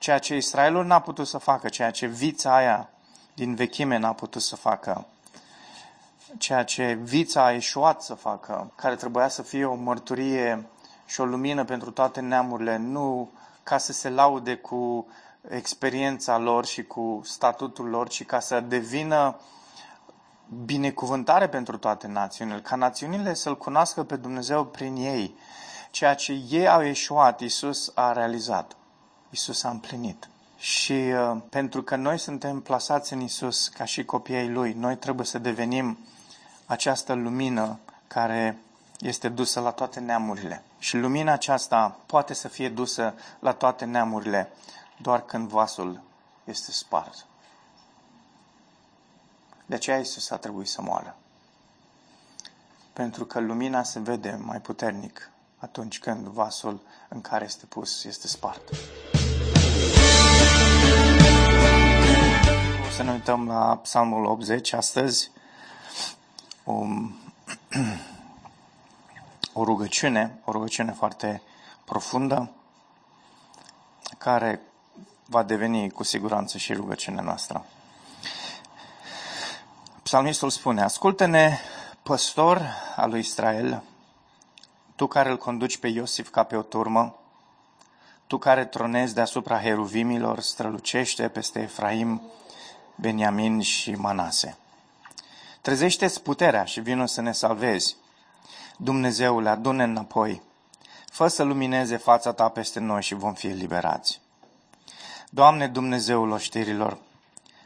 ceea ce Israelul n-a putut să facă, ceea ce vița aia din vechime n-a putut să facă, ceea ce vița a eșuat să facă, care trebuia să fie o mărturie și o lumină pentru toate neamurile, nu ca să se laude cu experiența lor și cu statutul lor, ci ca să devină binecuvântare pentru toate națiunile, ca națiunile să-L cunoască pe Dumnezeu prin ei. Ceea ce ei au eșuat, Isus a realizat. Isus a împlinit. Și uh, pentru că noi suntem plasați în Isus ca și copiii Lui, noi trebuie să devenim această lumină care este dusă la toate neamurile. Și lumina aceasta poate să fie dusă la toate neamurile doar când vasul este spart. De aceea Iisus a trebuit să moară. Pentru că lumina se vede mai puternic atunci când vasul în care este pus este spart. O să ne uităm la Psalmul 80 astăzi. O, o rugăciune, o rugăciune foarte profundă, care va deveni cu siguranță și rugăciunea noastră. Psalmistul spune, ascultă-ne, păstor al lui Israel, tu care îl conduci pe Iosif ca pe o turmă, tu care tronezi deasupra heruvimilor, strălucește peste Efraim, Beniamin și Manase. Trezește-ți puterea și vină să ne salvezi. Dumnezeule, adune înapoi. Fă să lumineze fața ta peste noi și vom fi eliberați. Doamne Dumnezeul oștirilor,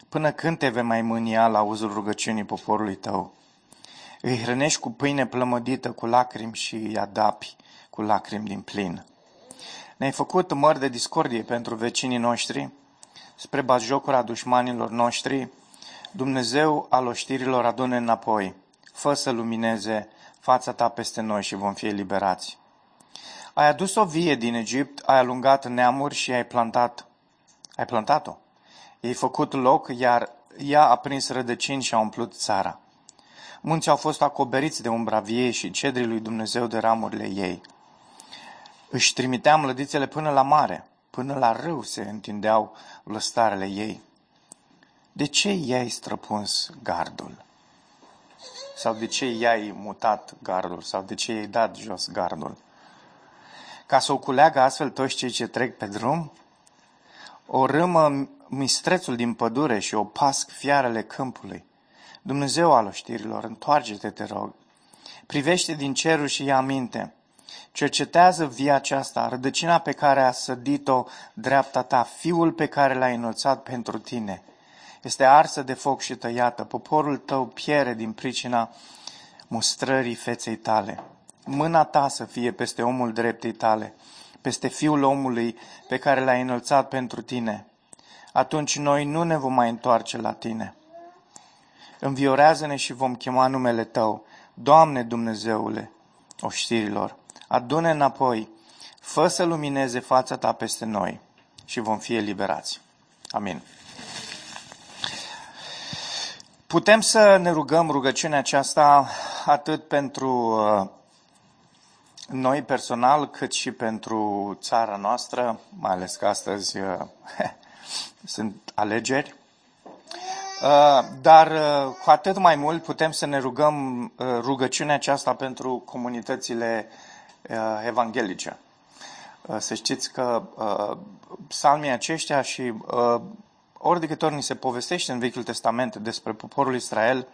până când te vei mai mânia la auzul rugăciunii poporului tău? Îi hrănești cu pâine plămădită cu lacrimi și îi adapi cu lacrimi din plin. Ne-ai făcut mări de discordie pentru vecinii noștri, spre bazjocura dușmanilor noștri, Dumnezeu al oștirilor adune înapoi, fă să lumineze fața ta peste noi și vom fi eliberați. Ai adus o vie din Egipt, ai alungat neamuri și ai plantat. Ai plantat-o. Ei făcut loc, iar ea a prins rădăcini și a umplut țara. Munții au fost acoperiți de umbra viei și cedrii lui Dumnezeu de ramurile ei. Își trimiteam mlădițele până la mare, până la râu se întindeau lăstarele ei. De ce i-ai străpuns gardul? Sau de ce i-ai mutat gardul? Sau de ce i-ai dat jos gardul? Ca să o culeagă astfel toți cei ce trec pe drum? O râmă mistrețul din pădure și o pasc fiarele câmpului. Dumnezeu al oștirilor, întoarce-te, te rog. Privește din cerul și ia aminte. Cercetează via aceasta, rădăcina pe care a sădit-o dreapta ta, fiul pe care l-ai înălțat pentru tine. Este arsă de foc și tăiată, poporul tău piere din pricina mustrării feței tale. Mâna ta să fie peste omul dreptei tale, peste fiul omului pe care l-ai înălțat pentru tine. Atunci noi nu ne vom mai întoarce la tine. Înviorează-ne și vom chema numele Tău, Doamne Dumnezeule, oștirilor, adune înapoi, fă să lumineze fața Ta peste noi și vom fi eliberați. Amin. Putem să ne rugăm rugăciunea aceasta atât pentru uh, noi personal, cât și pentru țara noastră, mai ales că astăzi uh, sunt alegeri. Uh, dar uh, cu atât mai mult putem să ne rugăm uh, rugăciunea aceasta pentru comunitățile evanghelice. Să știți că psalmii aceștia și ori de câte ori ni se povestește în Vechiul Testament despre poporul Israel,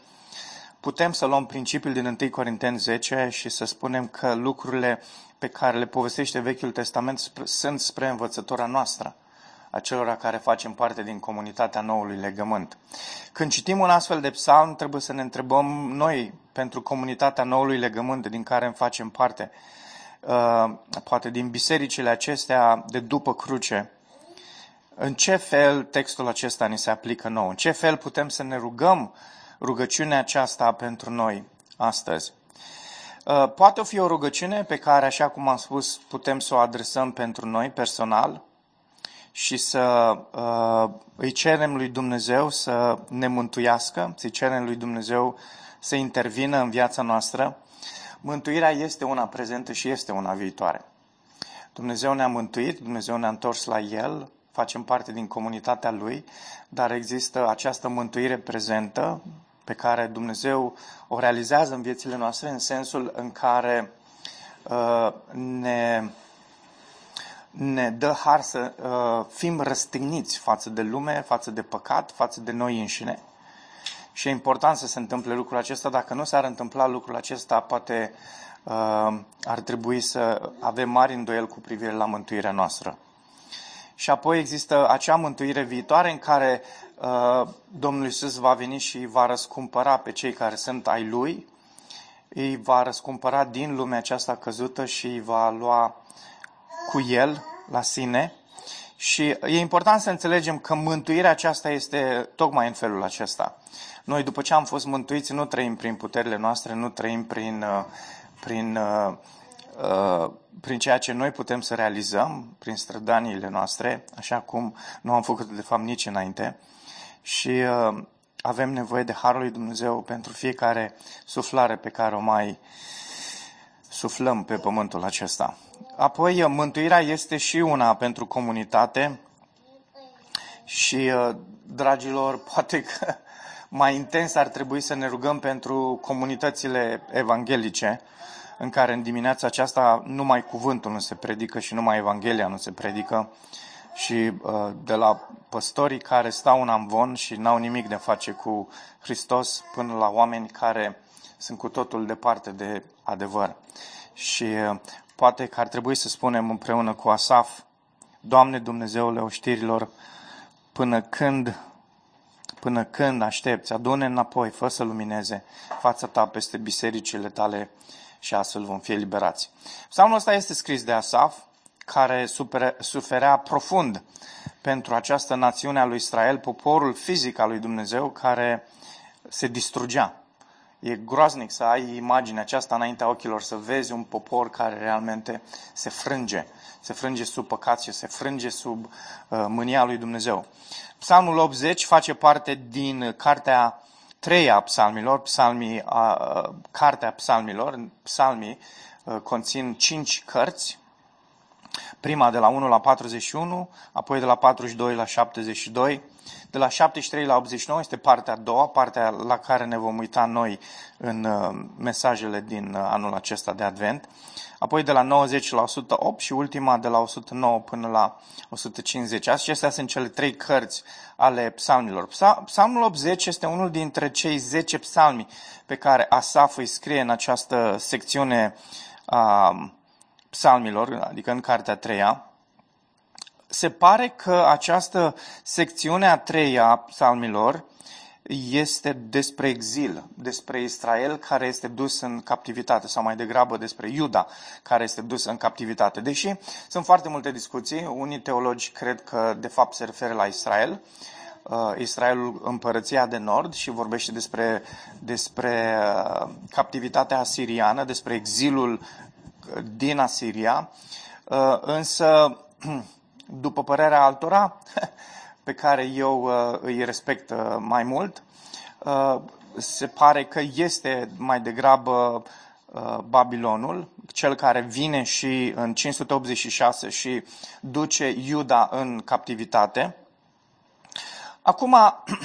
putem să luăm principiul din 1 Corinteni 10 și să spunem că lucrurile pe care le povestește Vechiul Testament sunt spre învățătura noastră acelora care facem parte din comunitatea noului legământ. Când citim un astfel de psalm, trebuie să ne întrebăm noi, pentru comunitatea noului legământ din care îmi facem parte, uh, poate din bisericile acestea de după cruce, în ce fel textul acesta ni se aplică nou? În ce fel putem să ne rugăm rugăciunea aceasta pentru noi astăzi? Uh, poate fi o rugăciune pe care, așa cum am spus, putem să o adresăm pentru noi personal, și să uh, îi cerem lui Dumnezeu să ne mântuiască, să-i cerem lui Dumnezeu să intervină în viața noastră. Mântuirea este una prezentă și este una viitoare. Dumnezeu ne-a mântuit, Dumnezeu ne-a întors la El, facem parte din comunitatea Lui, dar există această mântuire prezentă pe care Dumnezeu o realizează în viețile noastre în sensul în care uh, ne, ne dă har să uh, fim răstigniți față de lume, față de păcat, față de noi înșine. Și e important să se întâmple lucrul acesta. Dacă nu s-ar întâmpla lucrul acesta, poate uh, ar trebui să avem mari îndoiel cu privire la mântuirea noastră. Și apoi există acea mântuire viitoare în care uh, Domnul Iisus va veni și va răscumpăra pe cei care sunt ai Lui, îi va răscumpăra din lumea aceasta căzută și îi va lua cu El la sine. Și e important să înțelegem că mântuirea aceasta este tocmai în felul acesta. Noi, după ce am fost mântuiți, nu trăim prin puterile noastre, nu trăim prin, uh, prin, uh, uh, prin ceea ce noi putem să realizăm, prin strădaniile noastre, așa cum nu am făcut de fapt nici înainte. Și avem nevoie de Harul lui Dumnezeu pentru fiecare suflare pe care o mai suflăm pe pământul acesta. Apoi, mântuirea este și una pentru comunitate și, dragilor, poate că mai intens ar trebui să ne rugăm pentru comunitățile evanghelice, în care în dimineața aceasta numai cuvântul nu se predică și numai Evanghelia nu se predică și uh, de la păstorii care stau în amvon și n-au nimic de face cu Hristos până la oameni care sunt cu totul departe de adevăr. Și uh, poate că ar trebui să spunem împreună cu Asaf, Doamne Dumnezeule oștirilor, până când Până când aștepți, adune înapoi, fă să lumineze fața ta peste bisericile tale și astfel vom fi eliberați. Psalmul ăsta este scris de Asaf, care suferea profund pentru această națiune a lui Israel, poporul fizic al lui Dumnezeu care se distrugea. E groaznic să ai imaginea aceasta înaintea ochilor, să vezi un popor care realmente se frânge, se frânge sub păcat și se frânge sub uh, mânia lui Dumnezeu. Psalmul 80 face parte din cartea treia a psalmilor, psalmii, a, cartea psalmilor. Psalmii conțin cinci cărți, prima de la 1 la 41, apoi de la 42 la 72, de la 73 la 89 este partea a doua, partea la care ne vom uita noi în mesajele din anul acesta de Advent apoi de la 90 la 108 și ultima de la 109 până la 150. Acestea sunt cele trei cărți ale psalmilor. Psalmul 80 este unul dintre cei 10 psalmi pe care Asaf îi scrie în această secțiune a psalmilor, adică în cartea a treia. Se pare că această secțiune a treia a psalmilor este despre exil, despre Israel care este dus în captivitate, sau mai degrabă despre Iuda care este dus în captivitate. Deși sunt foarte multe discuții, unii teologi cred că de fapt se referă la Israel, uh, Israelul împărăția de nord și vorbește despre, despre uh, captivitatea asiriană, despre exilul din Asiria, uh, însă, după părerea altora, pe care eu uh, îi respect uh, mai mult, uh, se pare că este mai degrabă Babilonul, cel care vine și în 586 și duce Iuda în captivitate. Acum,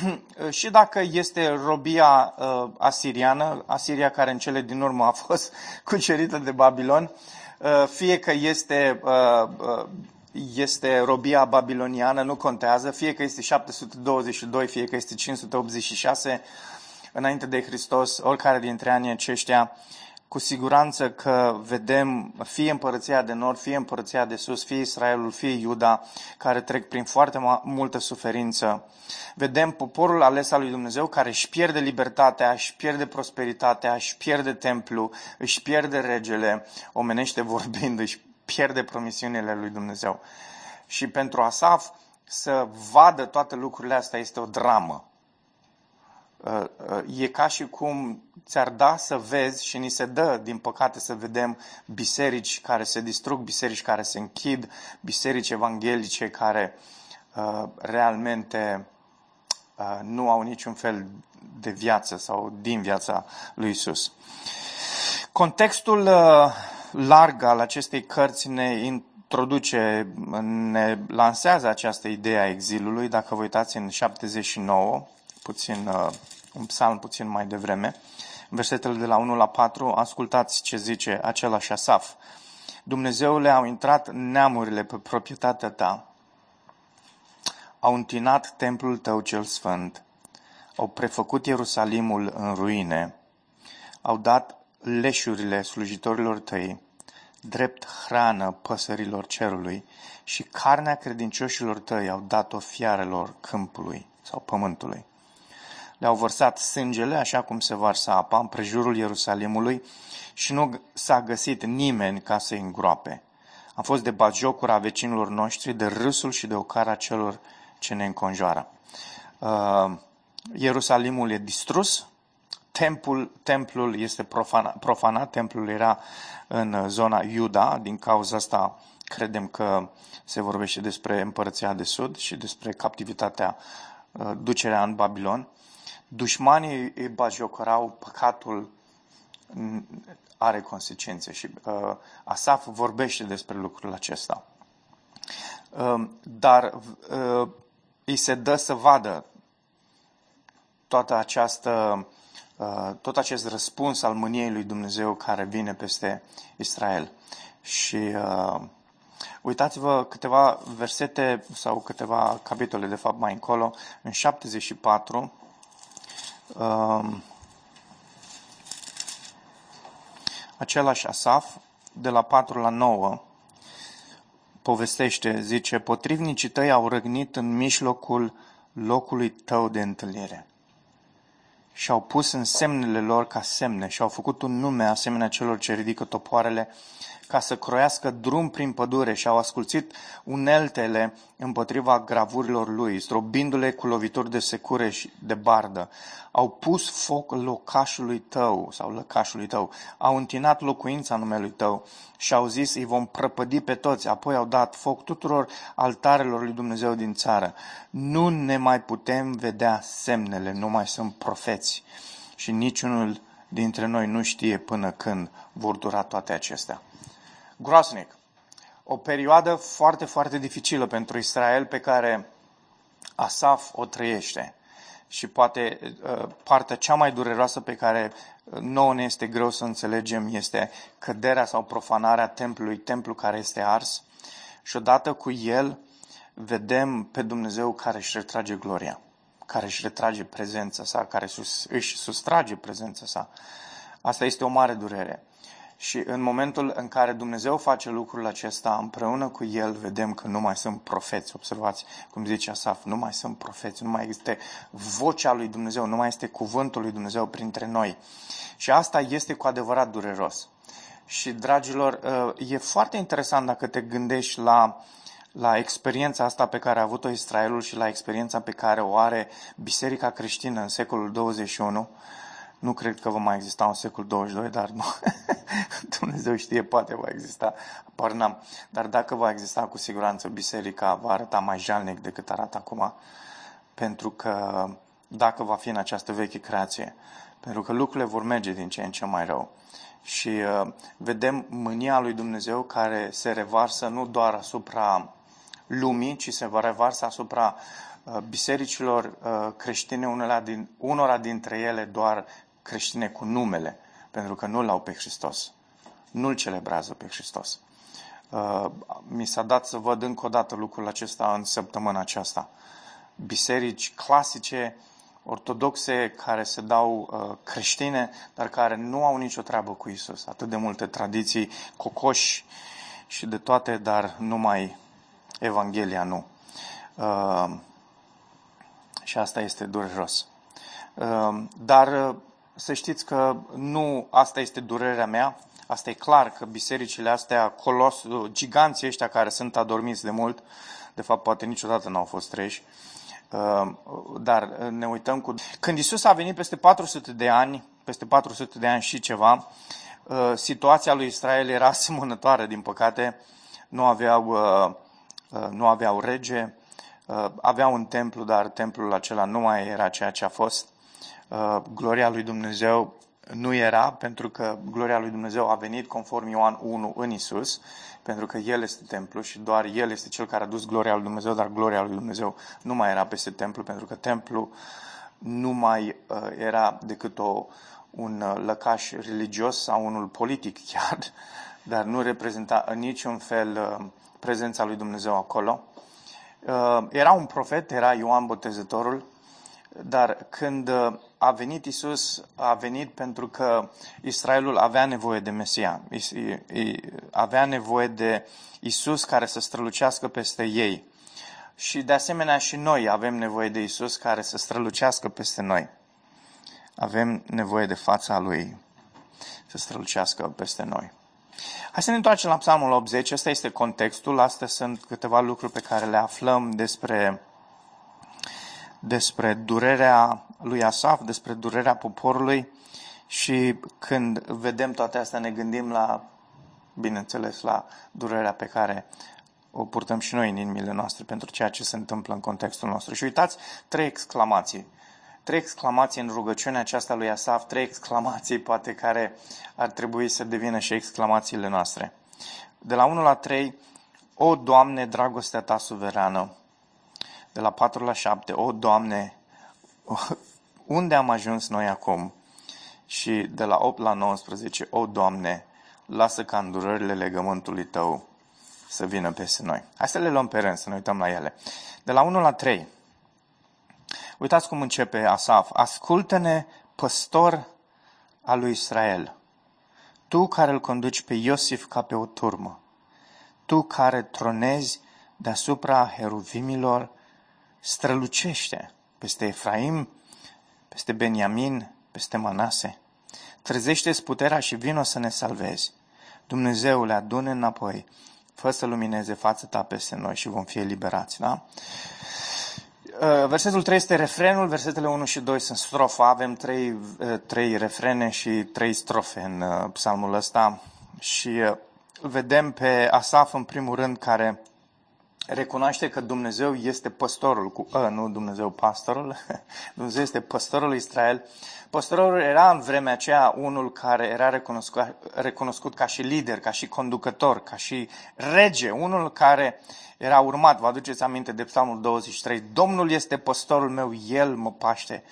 și dacă este robia uh, asiriană, Asiria care în cele din urmă a fost cucerită de Babilon, uh, fie că este uh, este robia babiloniană, nu contează, fie că este 722, fie că este 586 înainte de Hristos, oricare dintre anii aceștia, cu siguranță că vedem fie împărăția de nord, fie împărăția de sus, fie Israelul, fie Iuda, care trec prin foarte multă suferință. Vedem poporul ales al lui Dumnezeu care își pierde libertatea, își pierde prosperitatea, își pierde templu, își pierde regele, omenește vorbind, își pierde promisiunile lui Dumnezeu. Și pentru Asaf să vadă toate lucrurile astea este o dramă. Uh, uh, e ca și cum ți-ar da să vezi și ni se dă, din păcate, să vedem biserici care se distrug, biserici care se închid, biserici evanghelice care uh, realmente nu au niciun fel de viață sau din viața lui Isus. Contextul larg al acestei cărți ne introduce, ne lansează această idee a exilului. Dacă vă uitați în 79, puțin, uh, un psalm puțin mai devreme, versetele de la 1 la 4, ascultați ce zice același Asaf. Dumnezeule, au intrat neamurile pe proprietatea ta, au întinat templul tău cel sfânt, au prefăcut Ierusalimul în ruine, au dat leșurile slujitorilor tăi, drept hrană păsărilor cerului și carnea credincioșilor tăi au dat-o fiarelor câmpului sau pământului. Le-au vărsat sângele, așa cum se varsă apa, în prejurul Ierusalimului și nu s-a găsit nimeni ca să-i îngroape. Am fost de bagiocura vecinilor noștri, de râsul și de ocara celor ce ne înconjoară. Uh, Ierusalimul e distrus, templul, templul este profanat, profanat, templul era în zona Iuda, din cauza asta credem că se vorbește despre împărăția de sud și despre captivitatea, uh, ducerea în Babilon. Dușmanii îi bajocărau, păcatul are consecințe și uh, Asaf vorbește despre lucrul acesta. Uh, dar uh, îi se dă să vadă toată această, uh, tot acest răspuns al mâniei lui Dumnezeu care vine peste Israel. Și uh, uitați-vă câteva versete sau câteva capitole, de fapt, mai încolo, în 74, uh, același Asaf, de la 4 la 9, povestește, zice, potrivnicii tăi au răgnit în mijlocul locului tău de întâlnire și au pus în semnele lor ca semne și au făcut un nume asemenea celor ce ridică topoarele ca să croiască drum prin pădure și au asculțit uneltele împotriva gravurilor lui, strobindu-le cu lovituri de secure și de bardă. Au pus foc locașului tău sau lăcașului tău, au întinat locuința numelui tău și au zis îi vom prăpădi pe toți, apoi au dat foc tuturor altarelor lui Dumnezeu din țară. Nu ne mai putem vedea semnele, nu mai sunt profeți și niciunul dintre noi nu știe până când vor dura toate acestea groasnic. O perioadă foarte, foarte dificilă pentru Israel pe care Asaf o trăiește. Și poate uh, partea cea mai dureroasă pe care uh, nouă ne este greu să înțelegem este căderea sau profanarea templului, templu care este ars. Și odată cu el vedem pe Dumnezeu care își retrage gloria, care își retrage prezența sa, care își sustrage prezența sa. Asta este o mare durere. Și în momentul în care Dumnezeu face lucrul acesta, împreună cu El vedem că nu mai sunt profeți. Observați, cum zice Asaf, nu mai sunt profeți, nu mai este vocea lui Dumnezeu, nu mai este cuvântul lui Dumnezeu printre noi. Și asta este cu adevărat dureros. Și, dragilor, uh, e foarte interesant dacă te gândești la, la experiența asta pe care a avut-o Israelul și la experiența pe care o are Biserica creștină în secolul 21 nu cred că va mai exista un secol 22, dar nu. Dumnezeu știe, poate va exista, apar n-am. Dar dacă va exista, cu siguranță, biserica va arăta mai jalnic decât arată acum. Pentru că dacă va fi în această veche creație, pentru că lucrurile vor merge din ce în ce mai rău. Și uh, vedem mânia lui Dumnezeu care se revarsă nu doar asupra lumii, ci se va revarsa asupra uh, bisericilor uh, creștine, unora, din, unora dintre ele doar creștine cu numele, pentru că nu l-au pe Hristos. Nu-L celebrează pe Hristos. Uh, mi s-a dat să văd încă o dată lucrul acesta în săptămâna aceasta. Biserici clasice, ortodoxe, care se dau uh, creștine, dar care nu au nicio treabă cu Isus. Atât de multe tradiții, cocoși și de toate, dar numai Evanghelia nu. Uh, și asta este dureros. Dar să știți că nu asta este durerea mea, asta e clar că bisericile astea, colos, giganții ăștia care sunt adormiți de mult, de fapt poate niciodată n-au fost treși, uh, dar ne uităm cu... Când Isus a venit peste 400 de ani, peste 400 de ani și ceva, uh, situația lui Israel era asemănătoare, din păcate, nu aveau, uh, nu aveau rege, aveau un templu, dar templul acela nu mai era ceea ce a fost. Uh, gloria lui Dumnezeu nu era, pentru că gloria lui Dumnezeu a venit conform Ioan 1 în Isus, pentru că El este templu și doar El este Cel care a dus gloria lui Dumnezeu, dar gloria lui Dumnezeu nu mai era peste templu, pentru că templu nu mai uh, era decât o, un uh, lăcaș religios sau unul politic chiar, dar nu reprezenta în niciun fel uh, prezența lui Dumnezeu acolo. Uh, era un profet, era Ioan Botezătorul, dar când uh, a venit Isus, a venit pentru că Israelul avea nevoie de Mesia. Avea nevoie de Isus care să strălucească peste ei. Și de asemenea și noi avem nevoie de Isus care să strălucească peste noi. Avem nevoie de fața Lui să strălucească peste noi. Hai să ne întoarcem la Psalmul 80. Asta este contextul. Astea sunt câteva lucruri pe care le aflăm despre, despre durerea lui Asaf, despre durerea poporului și când vedem toate astea ne gândim la, bineînțeles, la durerea pe care o purtăm și noi în inimile noastre pentru ceea ce se întâmplă în contextul nostru. Și uitați, trei exclamații. Trei exclamații în rugăciunea aceasta lui Asaf, trei exclamații poate care ar trebui să devină și exclamațiile noastre. De la 1 la 3, O, Doamne, dragostea Ta suverană. De la 4 la 7, O, Doamne, unde am ajuns noi acum? Și de la 8 la 19, O, Doamne, lasă ca îndurările legământului Tău să vină peste noi. Hai să le luăm pe rând, să ne uităm la ele. De la 1 la 3, uitați cum începe Asaf. Ascultă-ne, păstor al lui Israel, tu care îl conduci pe Iosif ca pe o turmă, tu care tronezi deasupra heruvimilor, strălucește peste Efraim, peste Beniamin, peste Manase. Trezește-ți puterea și vino să ne salvezi. Dumnezeule, adune înapoi fă să lumineze fața ta peste noi și vom fi eliberați. Da? Uh, versetul 3 este refrenul, versetele 1 și 2 sunt strofa. Avem trei, uh, trei refrene și trei strofe în uh, psalmul ăsta și vedem pe Asaf în primul rând care recunoaște că Dumnezeu este păstorul, cu ă, nu Dumnezeu pastorul, Dumnezeu este păstorul Israel. Păstorul era în vremea aceea unul care era recunoscut, recunoscut ca și lider, ca și conducător, ca și rege, unul care era urmat. Vă aduceți aminte de Psalmul 23. Domnul este păstorul meu, El mă paște.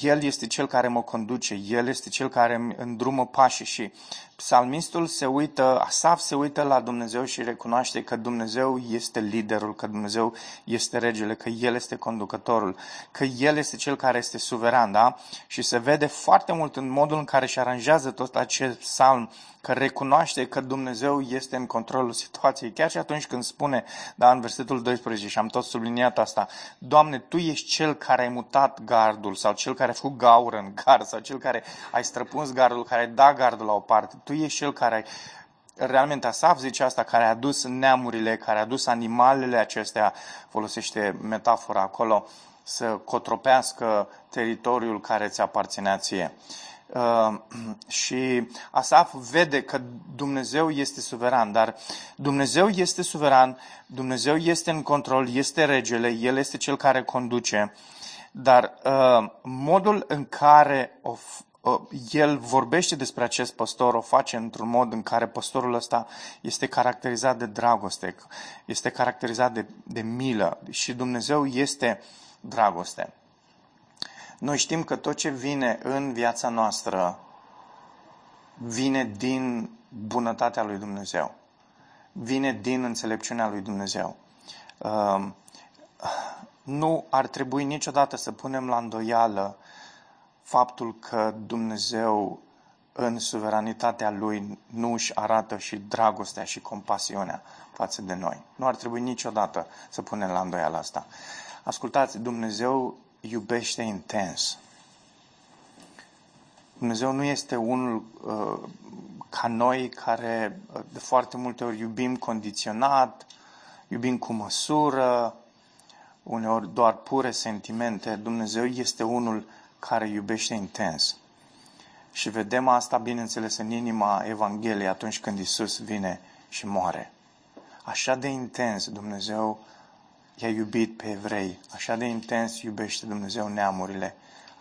El este cel care mă conduce, El este cel care îmi îndrumă pașii și psalmistul se uită, Asaf se uită la Dumnezeu și recunoaște că Dumnezeu este liderul, că Dumnezeu este regele, că El este conducătorul, că El este cel care este suveran, da? Și se vede foarte mult în modul în care își aranjează tot acest psalm că recunoaște că Dumnezeu este în controlul situației, chiar și atunci când spune, da, în versetul 12, și am tot subliniat asta, Doamne, Tu ești Cel care ai mutat gardul, sau Cel care a făcut gaură în gard, sau Cel care ai străpuns gardul, care ai dat gardul la o parte, Tu ești Cel care ai realmente Asaf zice asta, care a adus neamurile, care a adus animalele acestea, folosește metafora acolo, să cotropească teritoriul care ți aparținea ție. Uh, și Asaf vede că Dumnezeu este suveran, dar Dumnezeu este suveran, Dumnezeu este în control, este regele, El este cel care conduce, dar uh, modul în care o, uh, el vorbește despre acest păstor, o face într-un mod în care păstorul ăsta este caracterizat de dragoste, este caracterizat de, de milă și Dumnezeu este dragoste. Noi știm că tot ce vine în viața noastră vine din bunătatea lui Dumnezeu. Vine din înțelepciunea lui Dumnezeu. Um, nu ar trebui niciodată să punem la îndoială faptul că Dumnezeu în suveranitatea Lui nu își arată și dragostea și compasiunea față de noi. Nu ar trebui niciodată să punem la îndoială asta. Ascultați, Dumnezeu iubește intens. Dumnezeu nu este unul uh, ca noi care uh, de foarte multe ori iubim condiționat, iubim cu măsură, uneori doar pure sentimente. Dumnezeu este unul care iubește intens. Și vedem asta, bineînțeles, în inima Evangheliei atunci când Isus vine și moare. Așa de intens Dumnezeu i-a iubit pe evrei, așa de intens iubește Dumnezeu neamurile,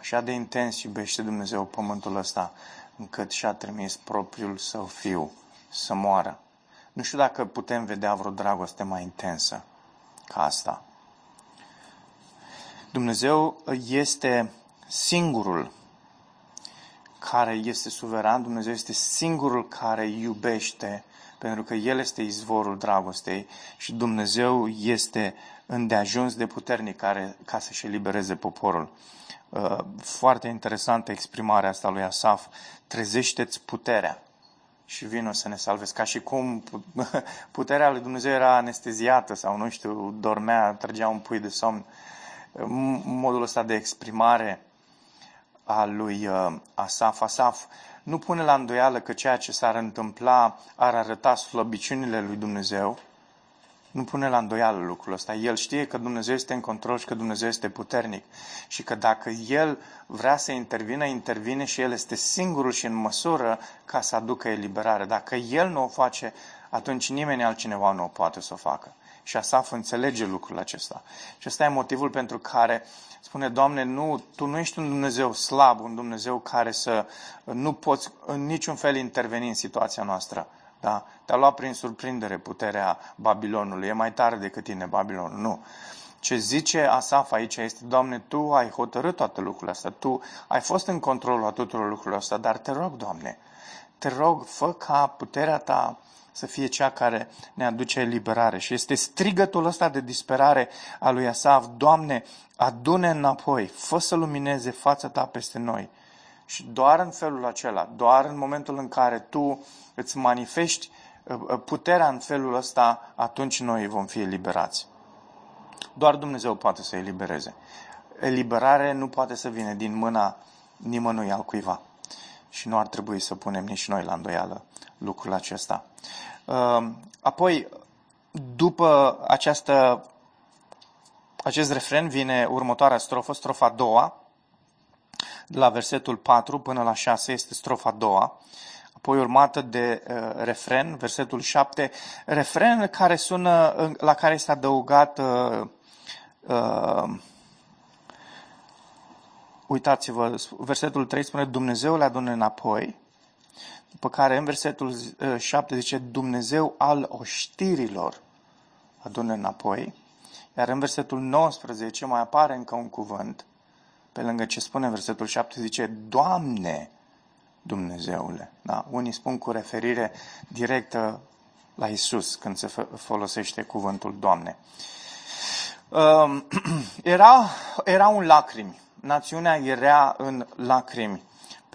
Așa de intens iubește Dumnezeu pământul ăsta, încât și-a trimis propriul său fiu să moară. Nu știu dacă putem vedea vreo dragoste mai intensă ca asta. Dumnezeu este singurul care este suveran, Dumnezeu este singurul care iubește, pentru că El este izvorul dragostei și Dumnezeu este îndeajuns de puternic care, ca să-și elibereze poporul. Uh, foarte interesantă exprimarea asta lui Asaf. Trezește-ți puterea și vină să ne salvezi. Ca și cum puterea lui Dumnezeu era anesteziată sau, nu știu, dormea, trăgea un pui de somn. Modul ăsta de exprimare a lui uh, Asaf. Asaf nu pune la îndoială că ceea ce s-ar întâmpla ar arăta slăbiciunile lui Dumnezeu, nu pune la îndoială lucrul ăsta. El știe că Dumnezeu este în control și că Dumnezeu este puternic. Și că dacă El vrea să intervină, intervine și El este singurul și în măsură ca să aducă eliberare. Dacă El nu o face, atunci nimeni altcineva nu o poate să o facă. Și Asaf înțelege lucrul acesta. Și ăsta e motivul pentru care spune, Doamne, nu, Tu nu ești un Dumnezeu slab, un Dumnezeu care să nu poți în niciun fel interveni în situația noastră. Da? Te-a luat prin surprindere puterea Babilonului. E mai tare decât tine Babilonul. Nu. Ce zice Asaf aici este, Doamne, Tu ai hotărât toate lucrurile astea. Tu ai fost în controlul a tuturor lucrurilor astea, dar te rog, Doamne, te rog, fă ca puterea Ta să fie cea care ne aduce eliberare. Și este strigătul ăsta de disperare a lui Asaf, Doamne, adune înapoi, fă să lumineze fața Ta peste noi. Și doar în felul acela, doar în momentul în care tu îți manifesti uh, uh, puterea în felul ăsta, atunci noi vom fi eliberați. Doar Dumnezeu poate să elibereze. Eliberare nu poate să vină din mâna nimănui al cuiva. Și nu ar trebui să punem nici noi la îndoială lucrul acesta. Uh, apoi, după această, acest refren vine următoarea strofă, strofa a doua, de la versetul 4 până la 6 este strofa a doua, apoi urmată de uh, refren, versetul 7, refren care sună, la care este adăugat uh, uh, uitați-vă, versetul 3 spune Dumnezeu le adună înapoi, după care în versetul 7 uh, zice Dumnezeu al oștirilor adună înapoi, iar în versetul 19 mai apare încă un cuvânt, pe lângă ce spune versetul 7, zice, Doamne, Dumnezeule. Da? Unii spun cu referire directă la Isus când se folosește cuvântul Doamne. Um, era, era un lacrimi. Națiunea era în lacrimi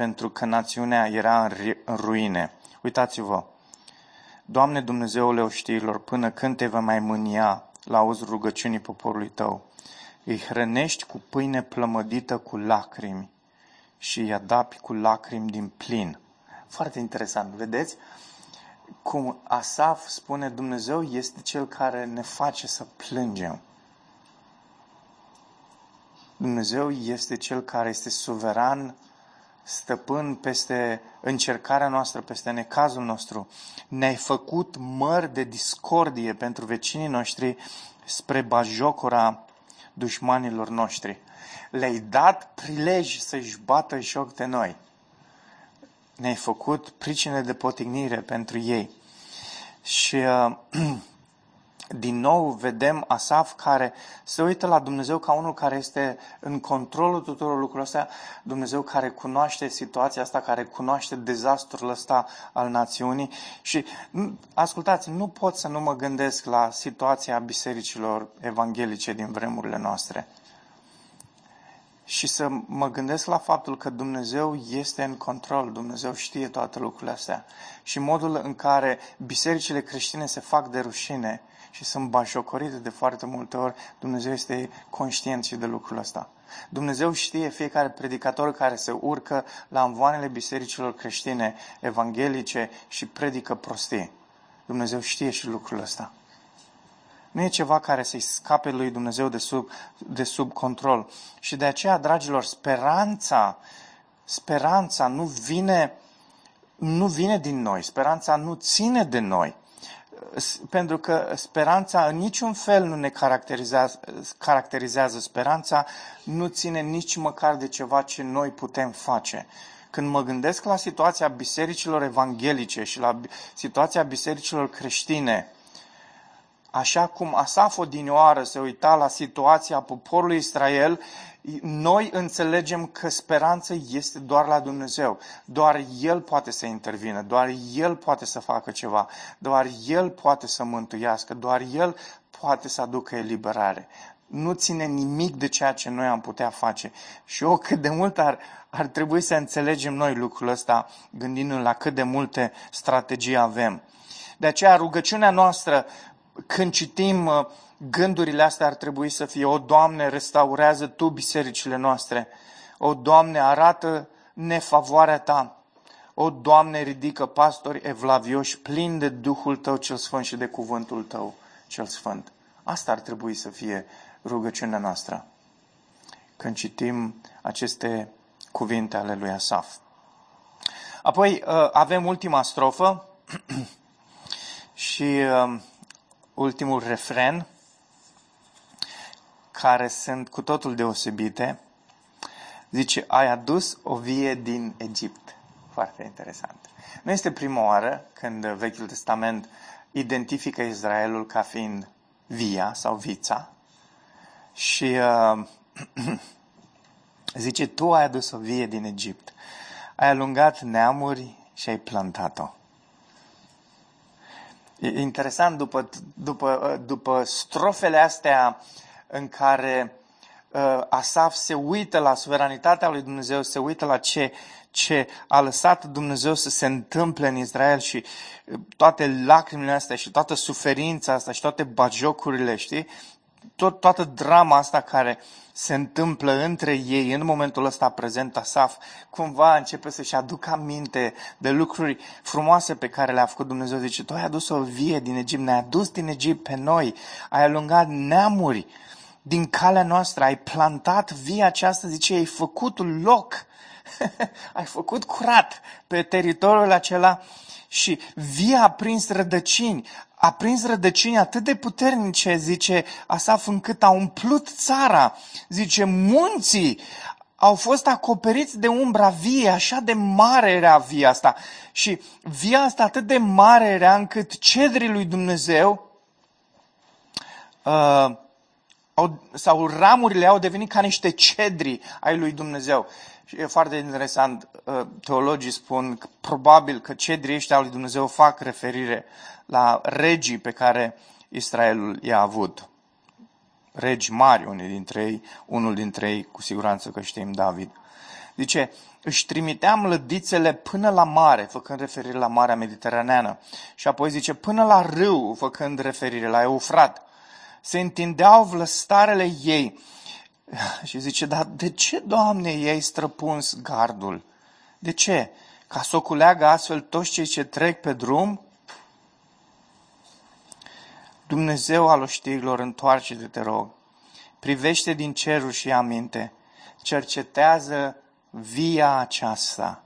pentru că națiunea era în ruine. Uitați-vă, Doamne Dumnezeule oștirilor, până când te va mai mânia la auzul rugăciunii poporului tău? îi hrănești cu pâine plămădită cu lacrimi și îi adapi cu lacrimi din plin. Foarte interesant, vedeți? Cum Asaf spune, Dumnezeu este cel care ne face să plângem. Dumnezeu este cel care este suveran, stăpân peste încercarea noastră, peste necazul nostru. Ne-ai făcut mări de discordie pentru vecinii noștri spre bajocora dușmanilor noștri. Le-ai dat prilej să-și bată joc de noi. Ne-ai făcut pricine de potignire pentru ei. Și uh, din nou vedem Asaf care se uită la Dumnezeu ca unul care este în controlul tuturor lucrurilor astea, Dumnezeu care cunoaște situația asta, care cunoaște dezastrul ăsta al națiunii. Și ascultați, nu pot să nu mă gândesc la situația bisericilor evanghelice din vremurile noastre. Și să mă gândesc la faptul că Dumnezeu este în control, Dumnezeu știe toate lucrurile astea. Și modul în care bisericile creștine se fac de rușine și sunt bașocorite de foarte multe ori, Dumnezeu este conștient și de lucrul ăsta. Dumnezeu știe fiecare predicator care se urcă la învoanele bisericilor creștine, evanghelice și predică prostii. Dumnezeu știe și lucrul ăsta. Nu e ceva care să-i scape lui Dumnezeu de sub, de sub control. Și de aceea, dragilor, speranța, speranța nu vine, nu vine din noi, speranța nu ține de noi. Pentru că speranța în niciun fel nu ne caracterizează, caracterizează. Speranța nu ține nici măcar de ceva ce noi putem face. Când mă gândesc la situația bisericilor evanghelice și la situația bisericilor creștine, așa cum Asaf odinioară se uita la situația poporului Israel, noi înțelegem că speranța este doar la Dumnezeu. Doar El poate să intervină, doar El poate să facă ceva, doar El poate să mântuiască, doar El poate să aducă eliberare. Nu ține nimic de ceea ce noi am putea face. Și o cât de mult ar, ar trebui să înțelegem noi lucrul ăsta, gândindu-ne la cât de multe strategii avem. De aceea rugăciunea noastră, când citim uh, gândurile astea ar trebui să fie, o, Doamne, restaurează Tu bisericile noastre. O, Doamne, arată nefavoarea Ta. O, Doamne, ridică pastori evlavioși plini de Duhul Tău cel Sfânt și de cuvântul Tău cel Sfânt. Asta ar trebui să fie rugăciunea noastră când citim aceste cuvinte ale lui Asaf. Apoi uh, avem ultima strofă și uh, ultimul refren care sunt cu totul deosebite. Zice, ai adus o vie din Egipt. Foarte interesant. Nu este prima oară când Vechiul Testament identifică Israelul ca fiind via sau vița și uh, zice, tu ai adus o vie din Egipt. Ai alungat neamuri și ai plantat-o. E interesant, după, după, uh, după strofele astea în care uh, Asaf se uită la suveranitatea lui Dumnezeu, se uită la ce, ce a lăsat Dumnezeu să se întâmple în Israel și uh, toate lacrimile astea și toată suferința asta și toate bajocurile, știi? Tot, toată drama asta care se întâmplă între ei în momentul ăsta prezent Asaf, cumva începe să-și aducă aminte de lucruri frumoase pe care le-a făcut Dumnezeu. Zice, tu ai adus o vie din Egipt, ne-ai adus din Egipt pe noi, ai alungat neamuri, din calea noastră, ai plantat via aceasta, zice, ai făcut loc, ai făcut curat pe teritoriul acela și via a prins rădăcini, a prins rădăcini atât de puternice, zice Asaf, încât a umplut țara. Zice, munții au fost acoperiți de umbra vie, așa de mare era via asta. Și via asta atât de mare era încât cedrii lui Dumnezeu uh, au, sau ramurile au devenit ca niște cedri ai lui Dumnezeu. Și e foarte interesant, uh, teologii spun că probabil că cedrii ăștia al lui Dumnezeu fac referire la regii pe care Israelul i-a avut. Regi mari, unii dintre ei, unul dintre ei, cu siguranță că știm, David. Zice, își trimiteam lădițele până la mare, făcând referire la Marea Mediteraneană. Și apoi zice, până la râu, făcând referire la Eufrat se întindeau vlăstarele ei. Și zice, dar de ce, Doamne, ei străpuns gardul? De ce? Ca să o culeagă astfel toți cei ce trec pe drum? Dumnezeu al oștirilor, întoarce-te, te rog. Privește din cerul și aminte. Cercetează via aceasta.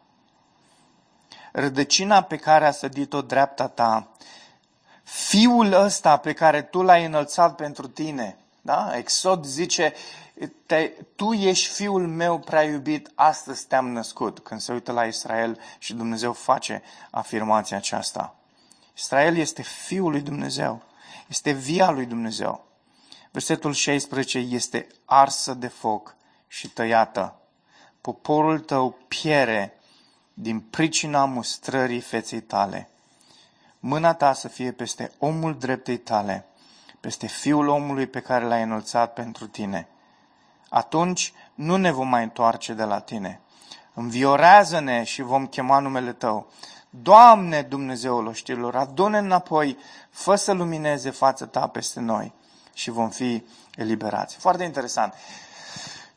Rădăcina pe care a sădit-o dreapta ta fiul ăsta pe care tu l-ai înălțat pentru tine. Da? Exod zice, te, tu ești fiul meu prea iubit, astăzi te-am născut. Când se uită la Israel și Dumnezeu face afirmația aceasta. Israel este fiul lui Dumnezeu. Este via lui Dumnezeu. Versetul 16 este arsă de foc și tăiată. Poporul tău piere din pricina mustrării feței tale mâna ta să fie peste omul dreptei tale, peste fiul omului pe care l-ai înălțat pentru tine. Atunci nu ne vom mai întoarce de la tine. Înviorează-ne și vom chema numele tău. Doamne Dumnezeul oștirilor, adune înapoi, fă să lumineze fața ta peste noi și vom fi eliberați. Foarte interesant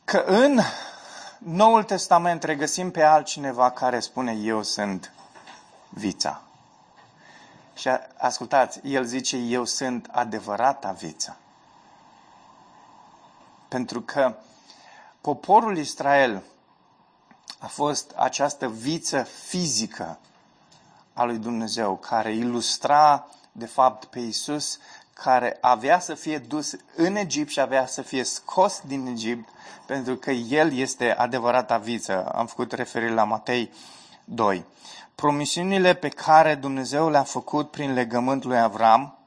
că în Noul Testament regăsim pe altcineva care spune eu sunt vița. Și ascultați, el zice, eu sunt adevărata viță. Pentru că poporul Israel a fost această viță fizică a lui Dumnezeu, care ilustra de fapt, pe Isus care avea să fie dus în Egipt și avea să fie scos din Egipt, pentru că El este adevărata viță. Am făcut referire la Matei 2. Promisiunile pe care Dumnezeu le-a făcut prin legământul lui Avram,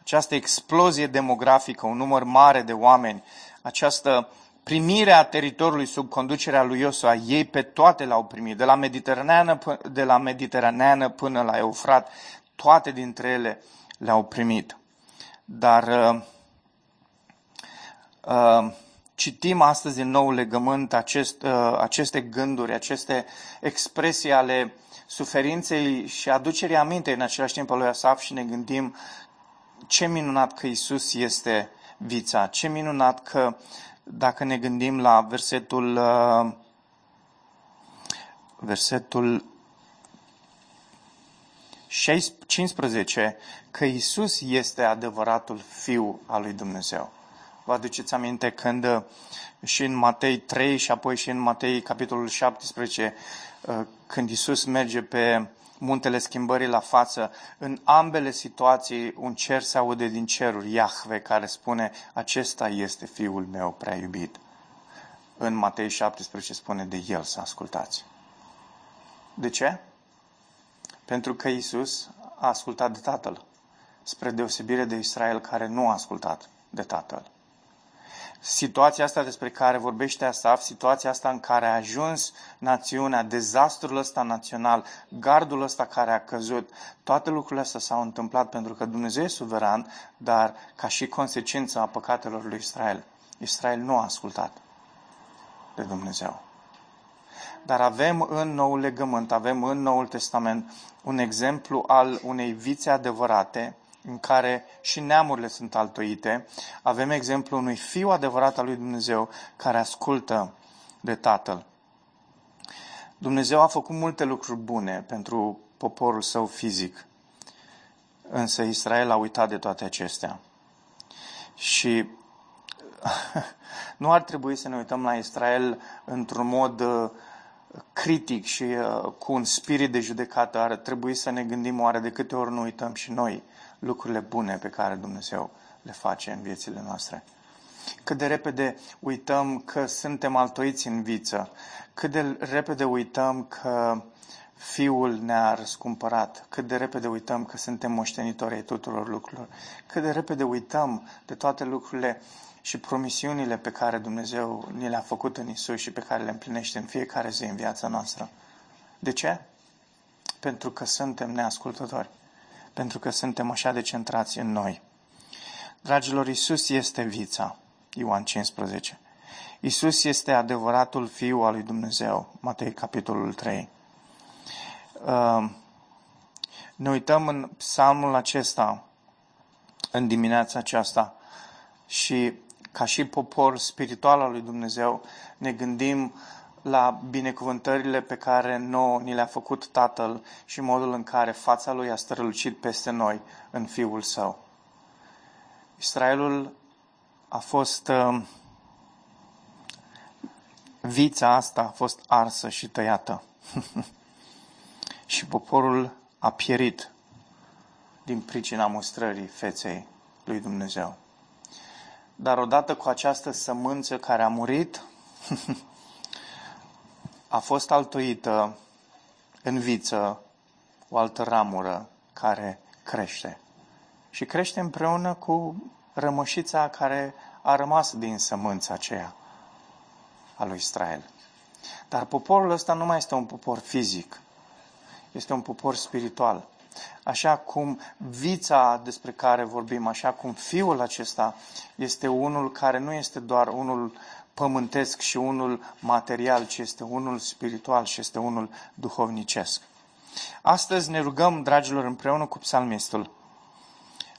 această explozie demografică, un număr mare de oameni, această primire a teritoriului sub conducerea lui Iosua, ei pe toate l-au primit, de la Mediteraneană, de la Mediteraneană până la Eufrat, toate dintre ele le-au primit. Dar uh, uh, citim astăzi în nou legământ acest, uh, aceste gânduri, aceste expresii ale suferinței și aducerii aminte în același timp al lui Asaf și ne gândim ce minunat că Isus este vița, ce minunat că dacă ne gândim la versetul uh, versetul 15 că Isus este adevăratul Fiu al lui Dumnezeu. Vă aduceți aminte când uh, și în Matei 3 și apoi și în Matei capitolul 17, uh, când Isus merge pe muntele schimbării la față, în ambele situații un cer se aude din ceruri, Iahve, care spune, acesta este Fiul meu prea iubit. În Matei 17 spune de El să ascultați. De ce? Pentru că Isus a ascultat de Tatăl, spre deosebire de Israel care nu a ascultat de Tatăl. Situația asta despre care vorbește Asaf, situația asta în care a ajuns națiunea, dezastrul ăsta național, gardul ăsta care a căzut, toate lucrurile astea s-au întâmplat pentru că Dumnezeu e suveran, dar ca și consecință a păcatelor lui Israel. Israel nu a ascultat de Dumnezeu. Dar avem în Noul Legământ, avem în Noul Testament un exemplu al unei vițe adevărate, în care și neamurile sunt altoite. Avem exemplu unui fiu adevărat al lui Dumnezeu care ascultă de Tatăl. Dumnezeu a făcut multe lucruri bune pentru poporul său fizic, însă Israel a uitat de toate acestea. Și nu ar trebui să ne uităm la Israel într-un mod uh, critic și uh, cu un spirit de judecată. Ar trebui să ne gândim oare de câte ori nu uităm și noi lucrurile bune pe care Dumnezeu le face în viețile noastre. Cât de repede uităm că suntem altoiți în viță, cât de repede uităm că Fiul ne-a răscumpărat, cât de repede uităm că suntem moștenitori ai tuturor lucrurilor, cât de repede uităm de toate lucrurile și promisiunile pe care Dumnezeu ni le-a făcut în Isus și pe care le împlinește în fiecare zi în viața noastră. De ce? Pentru că suntem neascultători. Pentru că suntem așa de centrați în noi. Dragilor, Isus este vița. Ioan 15. Isus este adevăratul Fiu al lui Dumnezeu. Matei, capitolul 3. Uh, ne uităm în psalmul acesta, în dimineața aceasta, și ca și popor spiritual al lui Dumnezeu, ne gândim la binecuvântările pe care nouă ni le-a făcut Tatăl și modul în care fața Lui a strălucit peste noi în Fiul Său. Israelul a fost... Uh, vița asta a fost arsă și tăiată. și poporul a pierit din pricina mustrării feței lui Dumnezeu. Dar odată cu această sămânță care a murit, a fost altoită în viță o altă ramură care crește. Și crește împreună cu rămășița care a rămas din sămânța aceea a lui Israel. Dar poporul ăsta nu mai este un popor fizic, este un popor spiritual. Așa cum vița despre care vorbim, așa cum fiul acesta este unul care nu este doar unul pământesc și unul material, ci este unul spiritual și este unul duhovnicesc. Astăzi ne rugăm, dragilor, împreună cu psalmistul.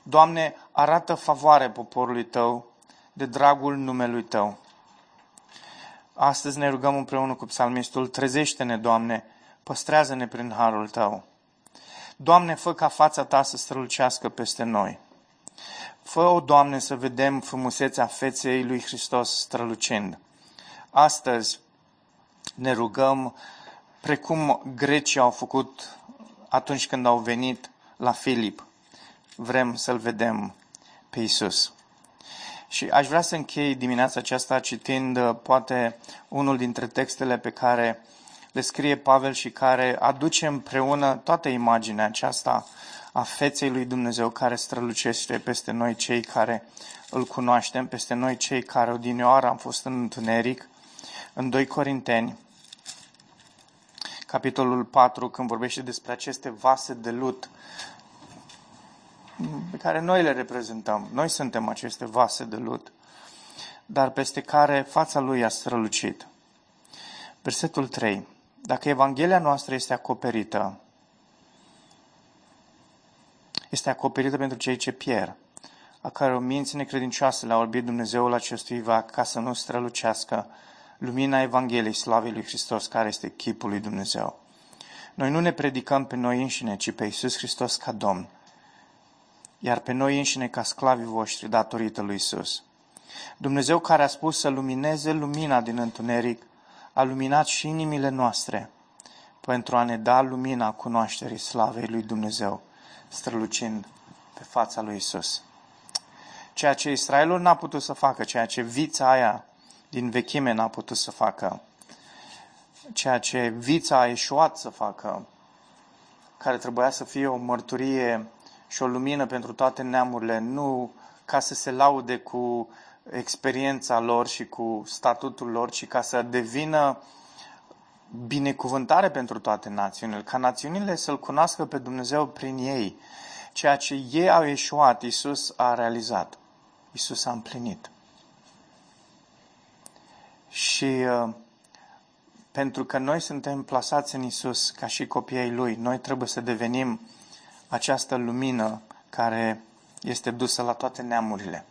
Doamne, arată favoare poporului Tău de dragul numelui Tău. Astăzi ne rugăm împreună cu psalmistul, trezește-ne, Doamne, păstrează-ne prin harul Tău. Doamne, fă ca fața Ta să strălucească peste noi. Fă-o, Doamne, să vedem frumusețea feței lui Hristos strălucind. Astăzi ne rugăm, precum grecii au făcut atunci când au venit la Filip. vrem să-L vedem pe Isus. Și aș vrea să închei dimineața aceasta citind uh, poate unul dintre textele pe care le scrie Pavel și care aduce împreună toată imaginea aceasta a feței lui Dumnezeu care strălucește peste noi cei care îl cunoaștem, peste noi cei care odinioară am fost în întuneric, în 2 Corinteni, capitolul 4, când vorbește despre aceste vase de lut pe care noi le reprezentăm. Noi suntem aceste vase de lut, dar peste care fața lui a strălucit. Versetul 3. Dacă Evanghelia noastră este acoperită, este acoperită pentru cei ce pierd, a care o minți necredincioasă le-a orbit Dumnezeul acestui vac ca să nu strălucească lumina Evangheliei Slavei lui Hristos, care este chipul lui Dumnezeu. Noi nu ne predicăm pe noi înșine, ci pe Iisus Hristos ca Domn, iar pe noi înșine ca sclavii voștri datorită lui Isus. Dumnezeu care a spus să lumineze lumina din întuneric, a luminat și inimile noastre pentru a ne da lumina cunoașterii slavei lui Dumnezeu, strălucind pe fața lui Isus. Ceea ce Israelul n-a putut să facă, ceea ce vița aia din vechime n-a putut să facă, ceea ce vița a eșuat să facă, care trebuia să fie o mărturie și o lumină pentru toate neamurile, nu ca să se laude cu experiența lor și cu statutul lor, ci ca să devină binecuvântare pentru toate națiunile, ca națiunile să-L cunoască pe Dumnezeu prin ei. Ceea ce ei au ieșuat, Isus a realizat. Isus a împlinit. Și uh, pentru că noi suntem plasați în Isus ca și copiii Lui, noi trebuie să devenim această lumină care este dusă la toate neamurile.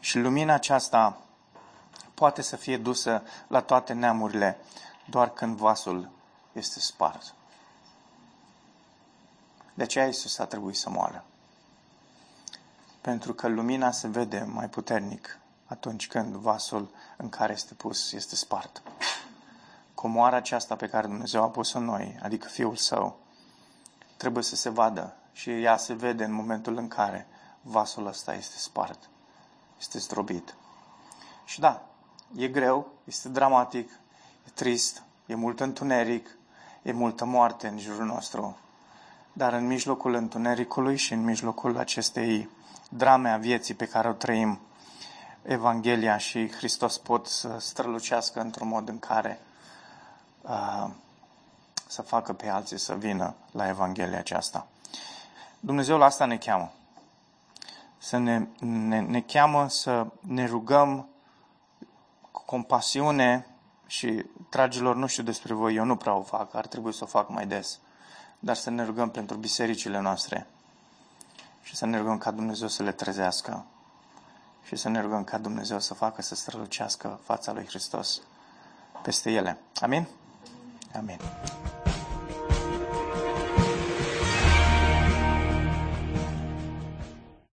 Și lumina aceasta poate să fie dusă la toate neamurile doar când vasul este spart. De aceea Iisus a trebuit să moară. Pentru că lumina se vede mai puternic atunci când vasul în care este pus este spart. Comoara aceasta pe care Dumnezeu a pus-o în noi, adică Fiul Său, trebuie să se vadă și ea se vede în momentul în care vasul ăsta este spart, este zdrobit. Și da, e greu, este dramatic, e trist, e mult întuneric, e multă moarte în jurul nostru, dar în mijlocul întunericului și în mijlocul acestei drame a vieții pe care o trăim, Evanghelia și Hristos pot să strălucească într-un mod în care uh, să facă pe alții să vină la Evanghelia aceasta. Dumnezeu la asta ne cheamă. Să ne, ne, ne cheamă să ne rugăm cu compasiune și, dragilor, nu știu despre voi, eu nu prea o fac, ar trebui să o fac mai des, dar să ne rugăm pentru bisericile noastre și să ne rugăm ca Dumnezeu să le trezească și să ne rugăm ca Dumnezeu să facă să strălucească fața lui Hristos peste ele. Amin? Amin.